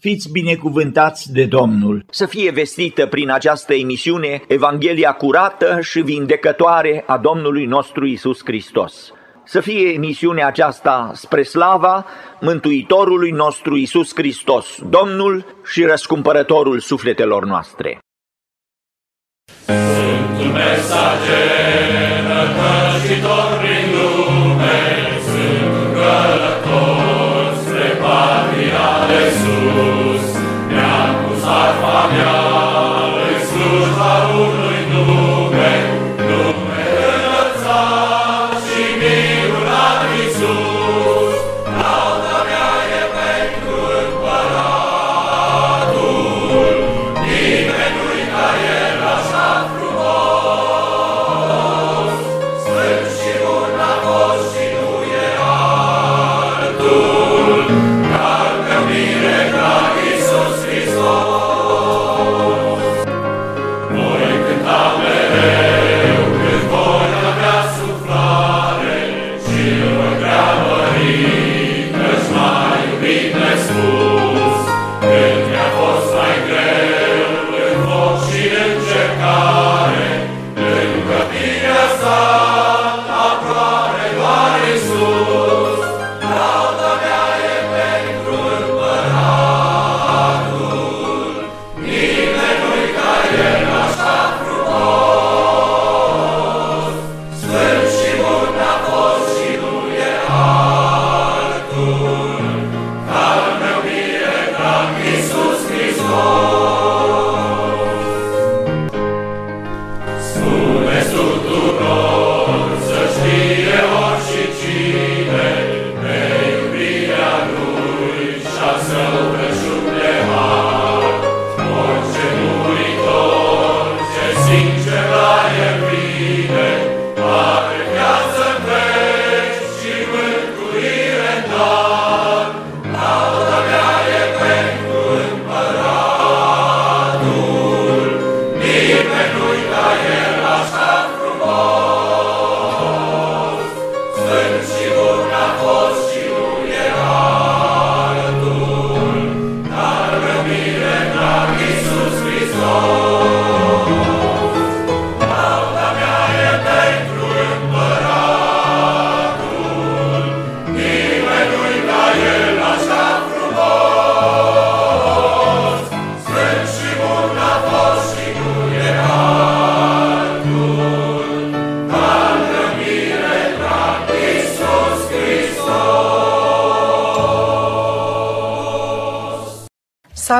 fiți binecuvântați de Domnul. Să fie vestită prin această emisiune Evanghelia curată și vindecătoare a Domnului nostru Isus Hristos. Să fie emisiunea aceasta spre slava Mântuitorului nostru Isus Hristos, Domnul și răscumpărătorul sufletelor noastre. Sunt mesager, rătăcitor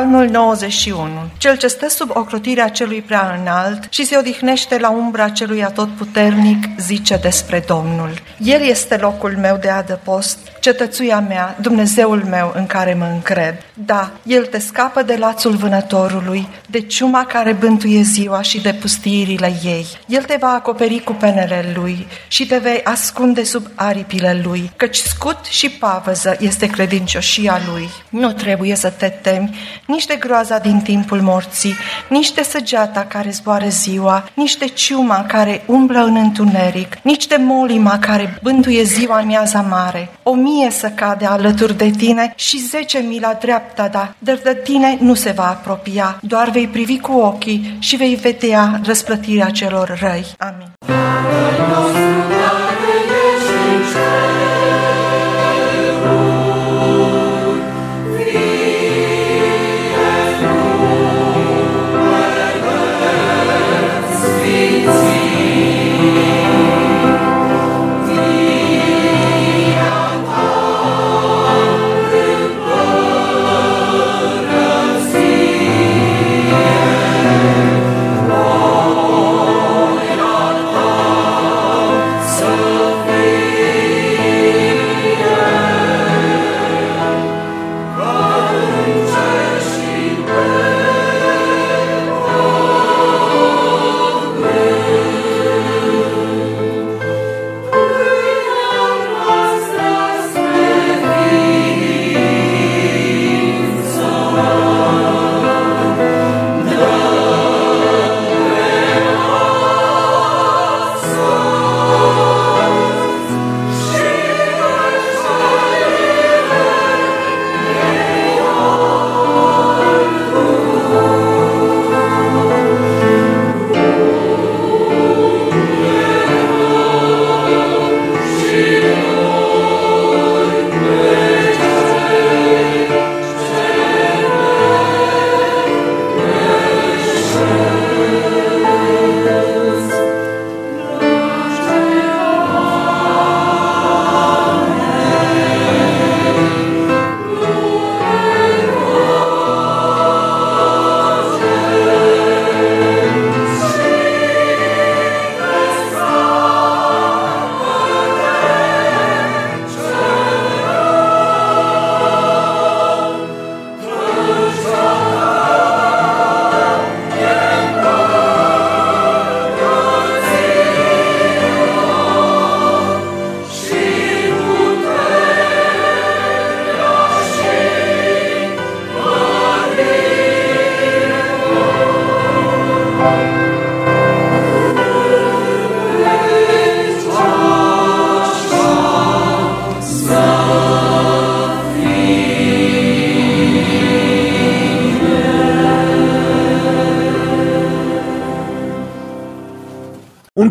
Psalmul 91. Cel ce stă sub ocrotirea celui prea înalt și se odihnește la umbra celui atotputernic, zice despre Domnul. El este locul meu de adăpost, cetățuia mea, Dumnezeul meu în care mă încred. Da, El te scapă de lațul vânătorului, de ciuma care bântuie ziua și de pustiirile ei. El te va acoperi cu penele Lui și te vei ascunde sub aripile Lui, căci scut și pavăză este credincioșia Lui. Nu trebuie să te temi nici de groaza din timpul morții, nici de săgeata care zboară ziua, nici de ciuma care umblă în întuneric, nici de molima care bântuie ziua miaza mare. O mie să cade alături de tine și zece mii la dreapta, da, dar de tine nu se va apropia, doar vei privi cu ochii și vei vedea răsplătirea celor răi. Amin.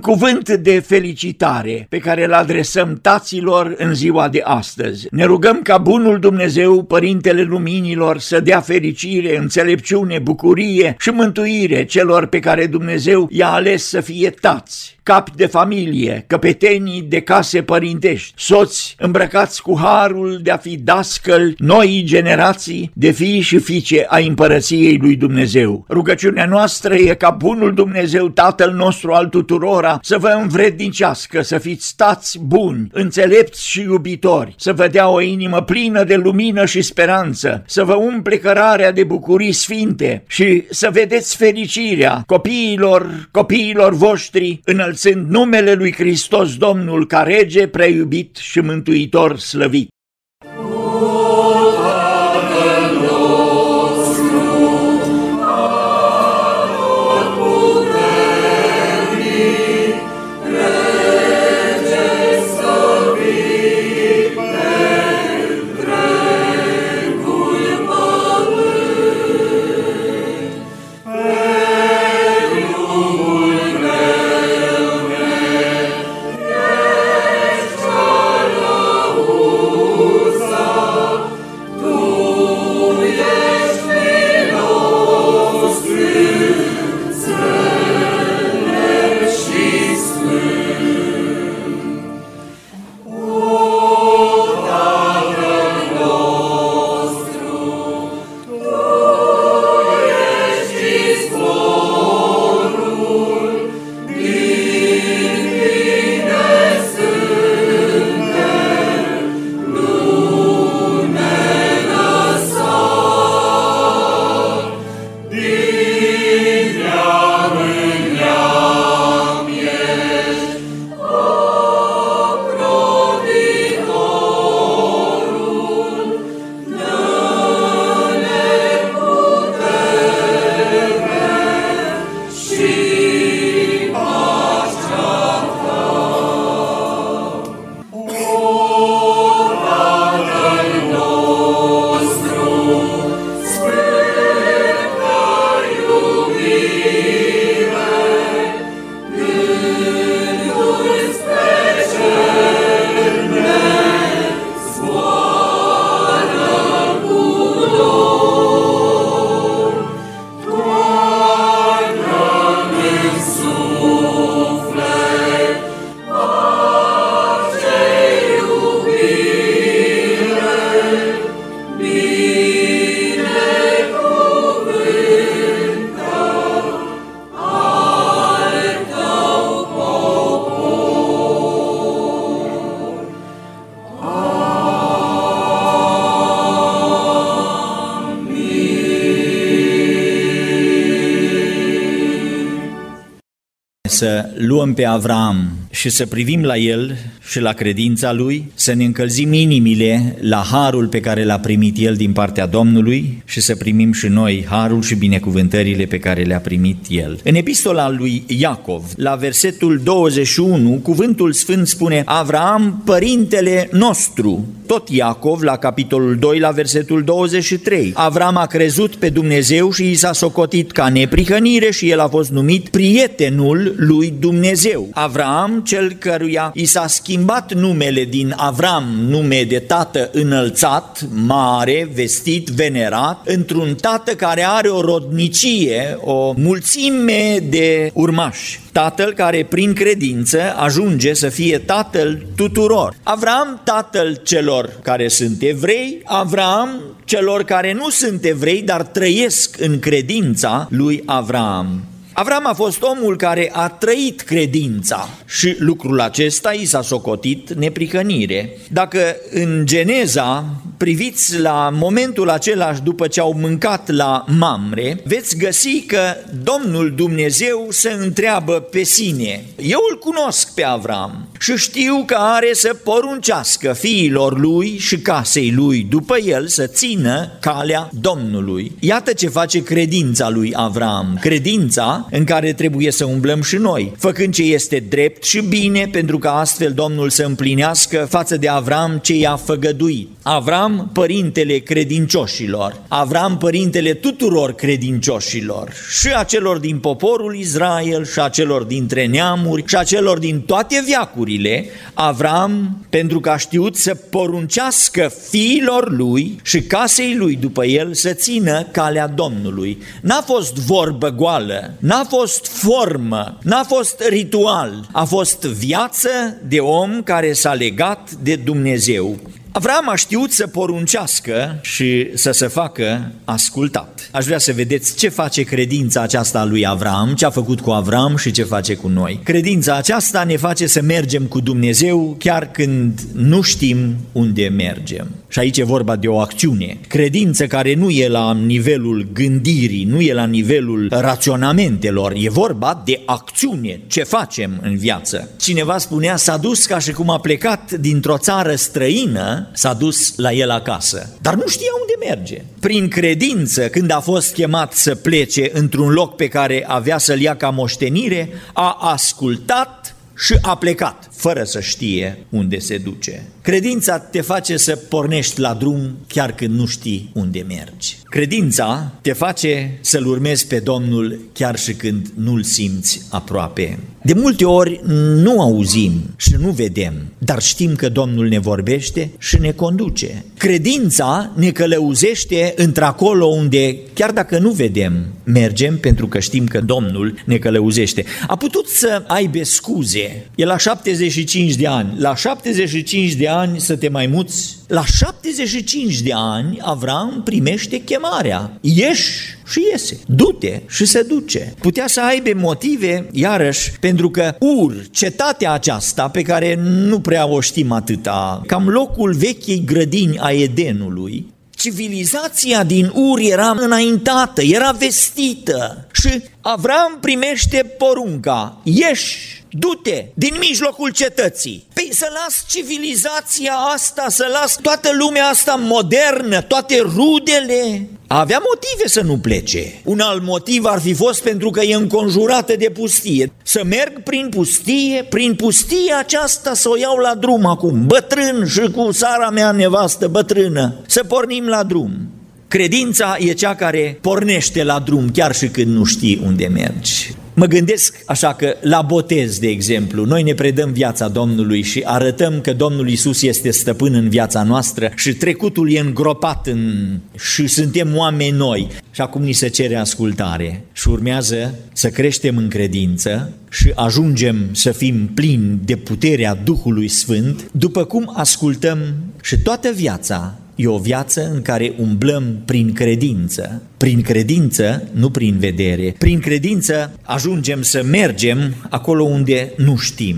Cuvânt de felicitare pe care îl adresăm taților în ziua de astăzi. Ne rugăm ca bunul Dumnezeu, Părintele Luminilor, să dea fericire, înțelepciune, bucurie și mântuire celor pe care Dumnezeu i-a ales să fie tați capi de familie, căpetenii de case părintești, soți îmbrăcați cu harul de a fi dascăl noii generații de fii și fiice a împărăției lui Dumnezeu. Rugăciunea noastră e ca bunul Dumnezeu, Tatăl nostru al tuturora, să vă învrednicească, să fiți stați buni, înțelepți și iubitori, să vă dea o inimă plină de lumină și speranță, să vă umple cărarea de bucurii sfinte și să vedeți fericirea copiilor, copiilor voștri înălțați înălțând numele lui Hristos Domnul ca rege preiubit și mântuitor slăvit. Să luăm pe Avram și să privim la el și la credința lui, să ne încălzim inimile la harul pe care l-a primit el din partea Domnului și să primim și noi harul și binecuvântările pe care le-a primit el. În epistola lui Iacov, la versetul 21, cuvântul sfânt spune Avram, părintele nostru, tot Iacov, la capitolul 2, la versetul 23. Avram a crezut pe Dumnezeu și i s-a socotit ca neprihănire și el a fost numit prietenul lui Dumnezeu. Avram, cel căruia i s-a schimbat numele din Avram, nume de tată înălțat, mare, vestit, venerat, într-un tată care are o rodnicie, o mulțime de urmași tatăl care prin credință ajunge să fie tatăl tuturor. Avram, tatăl celor care sunt evrei, Avram, celor care nu sunt evrei, dar trăiesc în credința lui Avram. Avram a fost omul care a trăit credința și lucrul acesta i s-a socotit neprihănire. Dacă în Geneza priviți la momentul același după ce au mâncat la Mamre, veți găsi că Domnul Dumnezeu se întreabă pe sine. Eu îl cunosc pe Avram și știu că are să poruncească fiilor lui și casei lui după el să țină calea Domnului. Iată ce face credința lui Avram. Credința în care trebuie să umblăm și noi, făcând ce este drept și bine, pentru ca astfel Domnul să împlinească față de Avram ce i-a făgăduit. Avram Avram, părintele credincioșilor, Avram, părintele tuturor credincioșilor, și a celor din poporul Israel, și a celor dintre neamuri, și a celor din toate viacurile, Avram, pentru că a știut să poruncească fiilor lui și casei lui după el să țină calea Domnului. N-a fost vorbă goală, n-a fost formă, n-a fost ritual, a fost viață de om care s-a legat de Dumnezeu. Avram a știut să poruncească și să se facă ascultat. Aș vrea să vedeți ce face credința aceasta a lui Avram, ce a făcut cu Avram și ce face cu noi. Credința aceasta ne face să mergem cu Dumnezeu chiar când nu știm unde mergem. Și aici e vorba de o acțiune. Credință care nu e la nivelul gândirii, nu e la nivelul raționamentelor, e vorba de acțiune, ce facem în viață. Cineva spunea, s-a dus ca și cum a plecat dintr-o țară străină, s-a dus la el acasă, dar nu știa unde merge. Prin credință, când a fost chemat să plece într-un loc pe care avea să-l ia ca moștenire, a ascultat și a plecat, fără să știe unde se duce. Credința te face să pornești la drum chiar când nu știi unde mergi. Credința te face să-L urmezi pe Domnul chiar și când nu-L simți aproape. De multe ori nu auzim și nu vedem, dar știm că Domnul ne vorbește și ne conduce. Credința ne călăuzește într-acolo unde, chiar dacă nu vedem, mergem pentru că știm că Domnul ne călăuzește. A putut să aibă scuze. E la 75 de ani. La 75 de ani să te mai muți la 75 de ani, Avram primește chemarea. Ieși și iese. Du-te și se duce. Putea să aibă motive, iarăși, pentru că Ur, cetatea aceasta pe care nu prea o știm atâta, cam locul vechei grădini a Edenului, civilizația din Ur era înaintată, era vestită și Avram primește porunca, ieși du-te din mijlocul cetății. Păi să las civilizația asta, să las toată lumea asta modernă, toate rudele. Avea motive să nu plece. Un alt motiv ar fi fost pentru că e înconjurată de pustie. Să merg prin pustie, prin pustie aceasta să o iau la drum acum, bătrân și cu sara mea nevastă bătrână, să pornim la drum. Credința e cea care pornește la drum chiar și când nu știi unde mergi. Mă gândesc așa că la botez, de exemplu, noi ne predăm viața Domnului și arătăm că Domnul Isus este stăpân în viața noastră și trecutul e îngropat în... și suntem oameni noi. Și acum ni se cere ascultare și urmează să creștem în credință și ajungem să fim plini de puterea Duhului Sfânt, după cum ascultăm și toată viața E o viață în care umblăm prin credință. Prin credință, nu prin vedere. Prin credință ajungem să mergem acolo unde nu știm.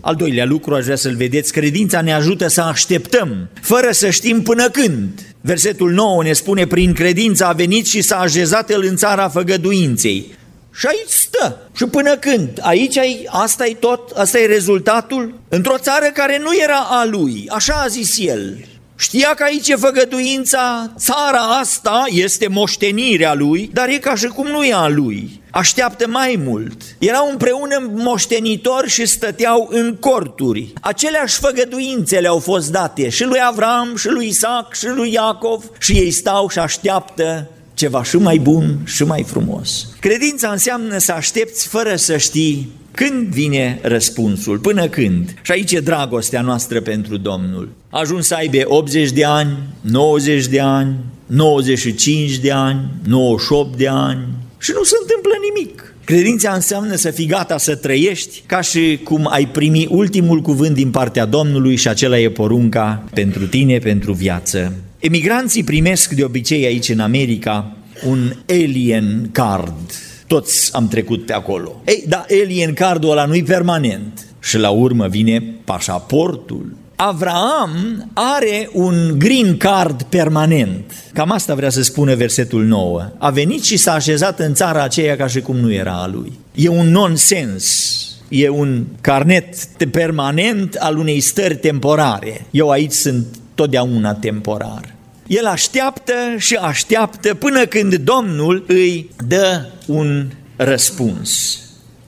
Al doilea lucru, aș vrea să-l vedeți, credința ne ajută să așteptăm, fără să știm până când. Versetul 9 ne spune, prin credință a venit și s-a așezat el în țara făgăduinței. Și aici stă. Și până când? Aici ai, asta e tot, asta e rezultatul? Într-o țară care nu era a lui, așa a zis el. Știa că aici e făgăduința, țara asta este moștenirea lui, dar e ca și cum nu e a lui. Așteaptă mai mult. Erau împreună moștenitori și stăteau în corturi. Aceleași făgăduințe le-au fost date și lui Avram, și lui Isaac, și lui Iacov și ei stau și așteaptă ceva și mai bun și mai frumos. Credința înseamnă să aștepți fără să știi când vine răspunsul? Până când? Și aici e dragostea noastră pentru Domnul. A ajuns să aibă 80 de ani, 90 de ani, 95 de ani, 98 de ani și nu se întâmplă nimic. Credința înseamnă să fii gata să trăiești ca și cum ai primi ultimul cuvânt din partea Domnului și acela e porunca pentru tine, pentru viață. Emigranții primesc de obicei aici în America un alien card, toți am trecut pe acolo. Ei, dar alien cardul ăla nu-i permanent. Și la urmă vine pașaportul. Avraam are un green card permanent. Cam asta vrea să spună versetul 9. A venit și s-a așezat în țara aceea ca și cum nu era a lui. E un nonsens. E un carnet permanent al unei stări temporare. Eu aici sunt totdeauna temporar. El așteaptă și așteaptă până când Domnul îi dă un răspuns.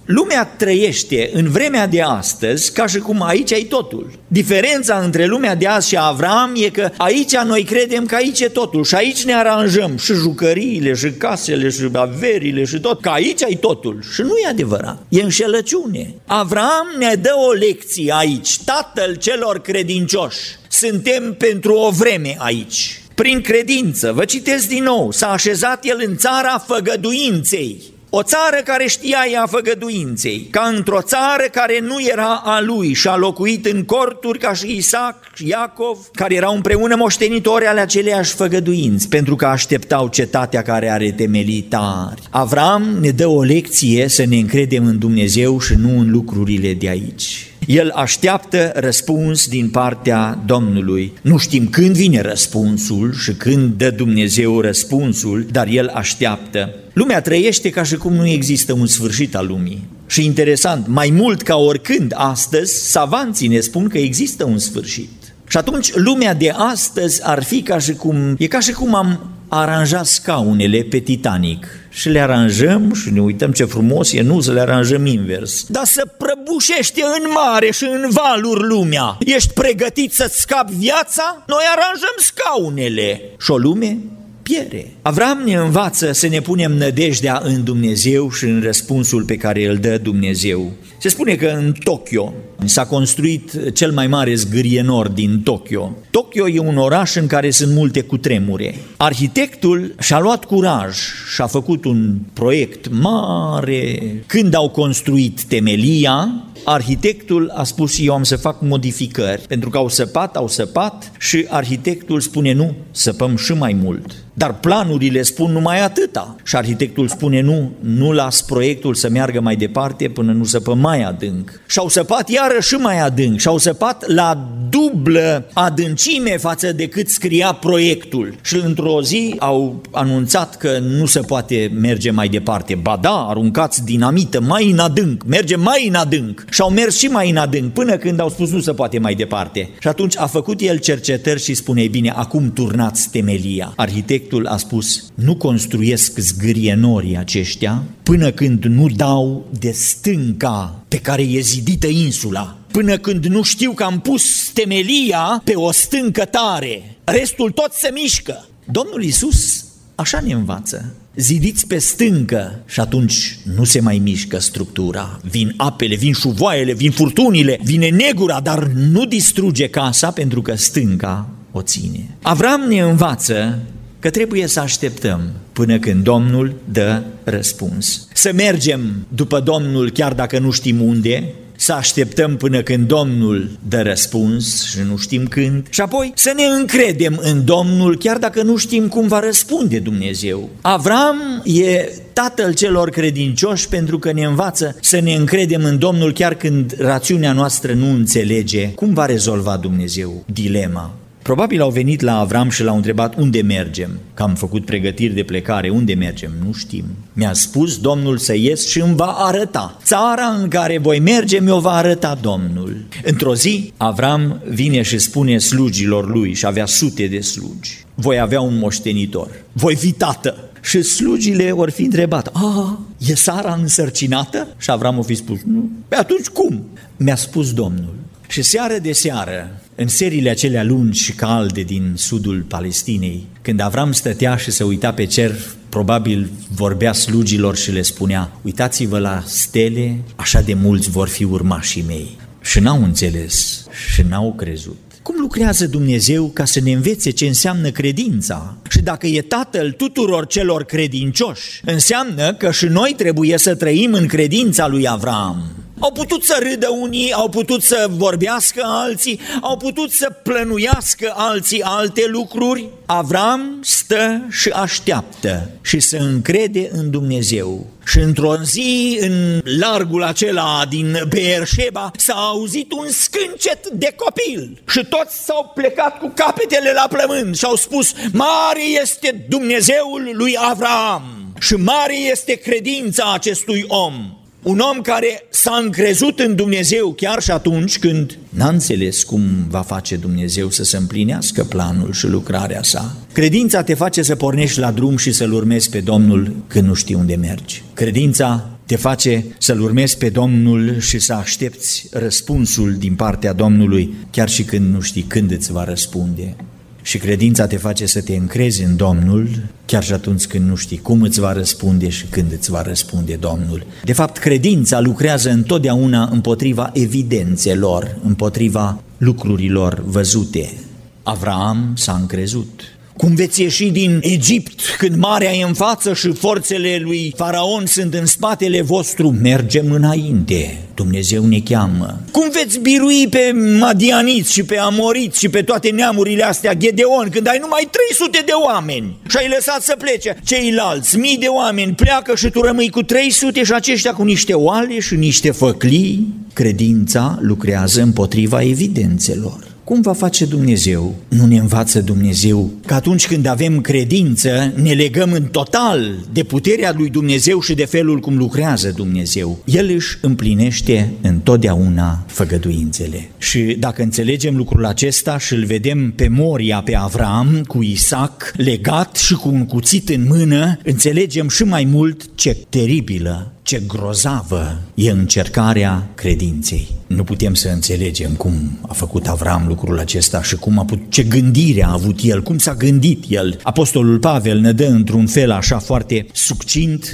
lumea trăiește în vremea de astăzi ca și cum aici ai totul. Diferența între lumea de azi și Avram e că aici noi credem că aici e totul și aici ne aranjăm și jucăriile și casele și averile și tot, că aici ai totul. Și nu e adevărat, e înșelăciune. Avram ne dă o lecție aici, tatăl celor credincioși. Suntem pentru o vreme aici. Prin credință, vă citesc din nou, s-a așezat el în țara făgăduinței. O țară care știa ea făgăduinței, ca într-o țară care nu era a lui și a locuit în corturi ca și Isaac și Iacov, care erau împreună moștenitori ale aceleiași făgăduinți, pentru că așteptau cetatea care are temelii tari. Avram ne dă o lecție să ne încredem în Dumnezeu și nu în lucrurile de aici. El așteaptă răspuns din partea Domnului. Nu știm când vine răspunsul și când dă Dumnezeu răspunsul, dar El așteaptă. Lumea trăiește ca și cum nu există un sfârșit al lumii. Și interesant, mai mult ca oricând astăzi, savanții ne spun că există un sfârșit. Și atunci lumea de astăzi ar fi ca și cum, e ca și cum am aranjat scaunele pe Titanic și le aranjăm și ne uităm ce frumos e, nu să le aranjăm invers. Dar să prăbușește în mare și în valuri lumea. Ești pregătit să-ți scapi viața? Noi aranjăm scaunele. Și o lume piere. Avram ne învață să ne punem nădejdea în Dumnezeu și în răspunsul pe care îl dă Dumnezeu. Se spune că în Tokyo s-a construit cel mai mare zgârie nord din Tokyo. Tokyo e un oraș în care sunt multe cutremure. Arhitectul și-a luat curaj și a făcut un proiect mare. Când au construit temelia, arhitectul a spus eu am să fac modificări, pentru că au săpat, au săpat și arhitectul spune nu, săpăm și mai mult. Dar planurile spun numai atâta. Și arhitectul spune nu, nu las proiectul să meargă mai departe până nu săpă mai adânc. Și au săpat iară și mai adânc și au săpat la dublă adâncime față de cât scria proiectul. Și într-o zi au anunțat că nu se poate merge mai departe. Ba da, aruncați dinamită mai în adânc, merge mai în adânc. Și au mers și mai în adânc până când au spus nu se poate mai departe. Și atunci a făcut el cercetări și spune, bine, acum turnați temelia. Arhitect arhitectul a spus, nu construiesc zgârienorii aceștia până când nu dau de stânca pe care e zidită insula, până când nu știu că am pus temelia pe o stâncă tare, restul tot se mișcă. Domnul Isus așa ne învață. Zidiți pe stâncă și atunci nu se mai mișcă structura. Vin apele, vin șuvoaiele, vin furtunile, vine negura, dar nu distruge casa pentru că stânca o ține. Avram ne învață că trebuie să așteptăm până când Domnul dă răspuns. Să mergem după Domnul chiar dacă nu știm unde, să așteptăm până când Domnul dă răspuns și nu știm când și apoi să ne încredem în Domnul chiar dacă nu știm cum va răspunde Dumnezeu. Avram e tatăl celor credincioși pentru că ne învață să ne încredem în Domnul chiar când rațiunea noastră nu înțelege cum va rezolva Dumnezeu dilema. Probabil au venit la Avram și l-au întrebat unde mergem, că am făcut pregătiri de plecare, unde mergem, nu știm. Mi-a spus Domnul să ies și îmi va arăta. Țara în care voi merge mi-o va arăta Domnul. Într-o zi, Avram vine și spune slugilor lui și avea sute de slugi. Voi avea un moștenitor, voi fi tată. Și slugile ori fi întrebat, a, e Sara însărcinată? Și Avram o fi spus, nu. Pe atunci cum? Mi-a spus Domnul. Și seară de seară, în seriile acelea lungi și calde din sudul Palestinei, când Avram stătea și se uita pe cer, probabil vorbea slugilor și le spunea, uitați-vă la stele, așa de mulți vor fi urmașii mei. Și n-au înțeles și n-au crezut. Cum lucrează Dumnezeu ca să ne învețe ce înseamnă credința? Și dacă e tatăl tuturor celor credincioși, înseamnă că și noi trebuie să trăim în credința lui Avram. Au putut să râdă unii, au putut să vorbească alții, au putut să plănuiască alții alte lucruri. Avram stă și așteaptă și se încrede în Dumnezeu. Și într-o zi, în largul acela din Beersheba, s-a auzit un scâncet de copil și toți s-au plecat cu capetele la plământ și au spus, mare este Dumnezeul lui Avram și mare este credința acestui om. Un om care s-a încrezut în Dumnezeu chiar și atunci când n-a înțeles cum va face Dumnezeu să se împlinească planul și lucrarea sa. Credința te face să pornești la drum și să-L urmezi pe Domnul când nu știi unde mergi. Credința te face să-L urmezi pe Domnul și să aștepți răspunsul din partea Domnului, chiar și când nu știi când îți va răspunde. Și credința te face să te încrezi în Domnul, chiar și atunci când nu știi cum îți va răspunde și când îți va răspunde Domnul. De fapt, credința lucrează întotdeauna împotriva evidențelor, împotriva lucrurilor văzute. Avraam s-a încrezut, cum veți ieși din Egipt când marea e în față și forțele lui Faraon sunt în spatele vostru? Mergem înainte, Dumnezeu ne cheamă. Cum veți birui pe Madianiți și pe Amoriți și pe toate neamurile astea, Gedeon, când ai numai 300 de oameni și ai lăsat să plece ceilalți, mii de oameni pleacă și tu rămâi cu 300 și aceștia cu niște oale și niște făclii? Credința lucrează împotriva evidențelor. Cum va face Dumnezeu? Nu ne învață Dumnezeu că atunci când avem credință, ne legăm în total de puterea lui Dumnezeu și de felul cum lucrează Dumnezeu. El își împlinește întotdeauna făgăduințele. Și dacă înțelegem lucrul acesta și îl vedem pe Moria, pe Avram, cu Isaac, legat și cu un cuțit în mână, înțelegem și mai mult ce teribilă ce grozavă e încercarea credinței. Nu putem să înțelegem cum a făcut Avram lucrul acesta și cum a putut, ce gândire a avut el, cum s-a gândit el. Apostolul Pavel ne dă într-un fel așa foarte succint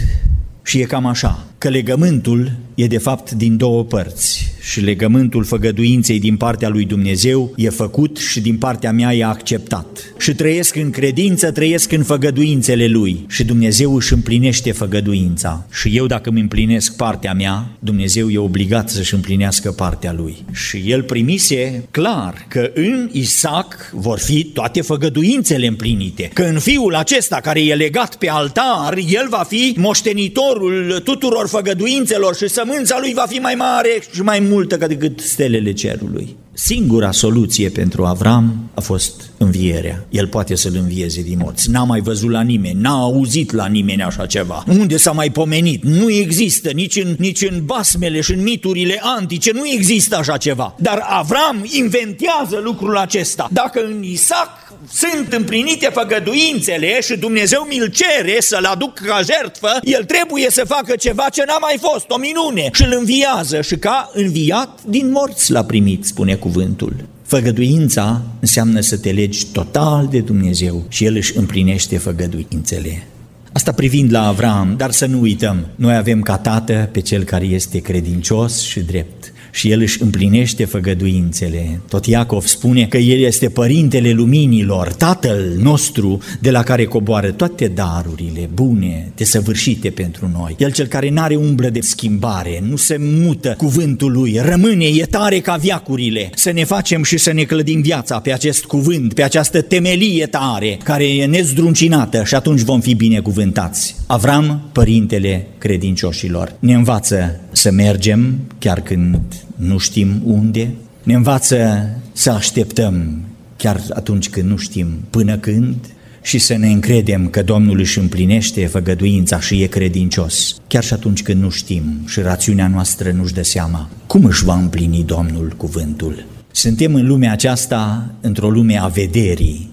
și e cam așa, că legământul e de fapt din două părți și legământul făgăduinței din partea lui Dumnezeu e făcut și din partea mea e acceptat. Și trăiesc în credință, trăiesc în făgăduințele lui și Dumnezeu își împlinește făgăduința. Și eu dacă îmi împlinesc partea mea, Dumnezeu e obligat să-și împlinească partea lui. Și el primise clar că în Isaac vor fi toate făgăduințele împlinite, că în fiul acesta care e legat pe altar, el va fi moștenitorul tuturor făgăduințelor și sămânța lui va fi mai mare și mai multă ca decât stelele cerului. Singura soluție pentru Avram a fost învierea. El poate să-l învieze din morți. N-a mai văzut la nimeni, n-a auzit la nimeni așa ceva. Unde s-a mai pomenit? Nu există nici în, nici în basmele și în miturile antice, nu există așa ceva. Dar Avram inventează lucrul acesta. Dacă în Isaac sunt împlinite făgăduințele și Dumnezeu mi-l cere să-l aduc ca jertfă, el trebuie să facă ceva ce n-a mai fost, o minune, și îl înviază și ca înviat din morți l-a primit, spune cuvântul. Făgăduința înseamnă să te legi total de Dumnezeu și El își împlinește făgăduințele. Asta privind la Avram, dar să nu uităm, noi avem ca tată pe cel care este credincios și drept și el își împlinește făgăduințele. Tot Iacov spune că el este părintele luminilor, tatăl nostru de la care coboară toate darurile bune, desăvârșite pentru noi. El cel care n-are umbră de schimbare, nu se mută cuvântul lui, rămâne, e tare ca viacurile. Să ne facem și să ne clădim viața pe acest cuvânt, pe această temelie tare, care e nezdruncinată și atunci vom fi binecuvântați. Avram, părintele credincioșilor, ne învață să mergem chiar când nu știm unde, ne învață să așteptăm chiar atunci când nu știm până când și să ne încredem că Domnul își împlinește făgăduința și e credincios, chiar și atunci când nu știm și rațiunea noastră nu-și dă seama. Cum își va împlini Domnul cuvântul? Suntem în lumea aceasta într-o lume a vederii.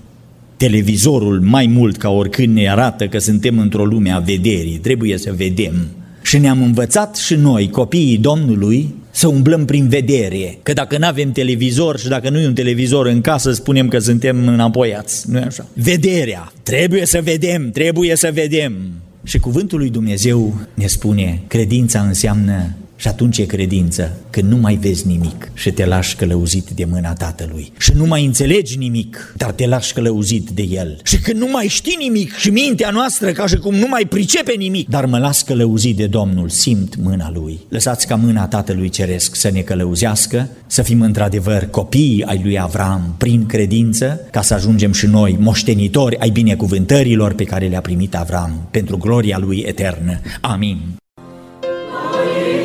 Televizorul mai mult ca oricând ne arată că suntem într-o lume a vederii, trebuie să vedem. Și ne-am învățat și noi, copiii Domnului, să umblăm prin vedere, că dacă nu avem televizor și dacă nu e un televizor în casă, spunem că suntem înapoiați, nu e așa? Vederea, trebuie să vedem, trebuie să vedem. Și cuvântul lui Dumnezeu ne spune, credința înseamnă și atunci e credință când nu mai vezi nimic și te lași călăuzit de mâna Tatălui. Și nu mai înțelegi nimic, dar te lași călăuzit de El. Și când nu mai știi nimic și mintea noastră ca și cum nu mai pricepe nimic, dar mă las călăuzit de Domnul, simt mâna Lui. Lăsați ca mâna Tatălui Ceresc să ne călăuzească, să fim într-adevăr copii ai lui Avram prin credință, ca să ajungem și noi moștenitori ai binecuvântărilor pe care le-a primit Avram pentru gloria Lui eternă. Amin. Prin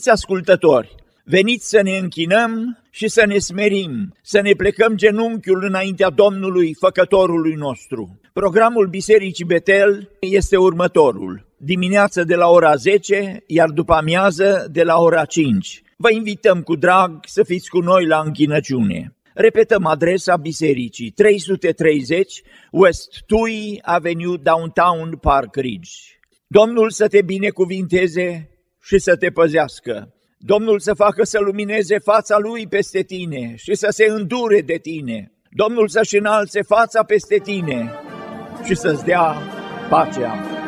Iubiți ascultători, veniți să ne închinăm și să ne smerim, să ne plecăm genunchiul înaintea Domnului, Făcătorului nostru. Programul Bisericii Betel este următorul. Dimineață de la ora 10, iar după amiază de la ora 5. Vă invităm cu drag să fiți cu noi la închinăciune. Repetăm adresa bisericii 330 West Tui Avenue Downtown Park Ridge. Domnul să te binecuvinteze și să te păzească. Domnul să facă să lumineze fața Lui peste tine și să se îndure de tine. Domnul să-și înalțe fața peste tine și să-ți dea pacea.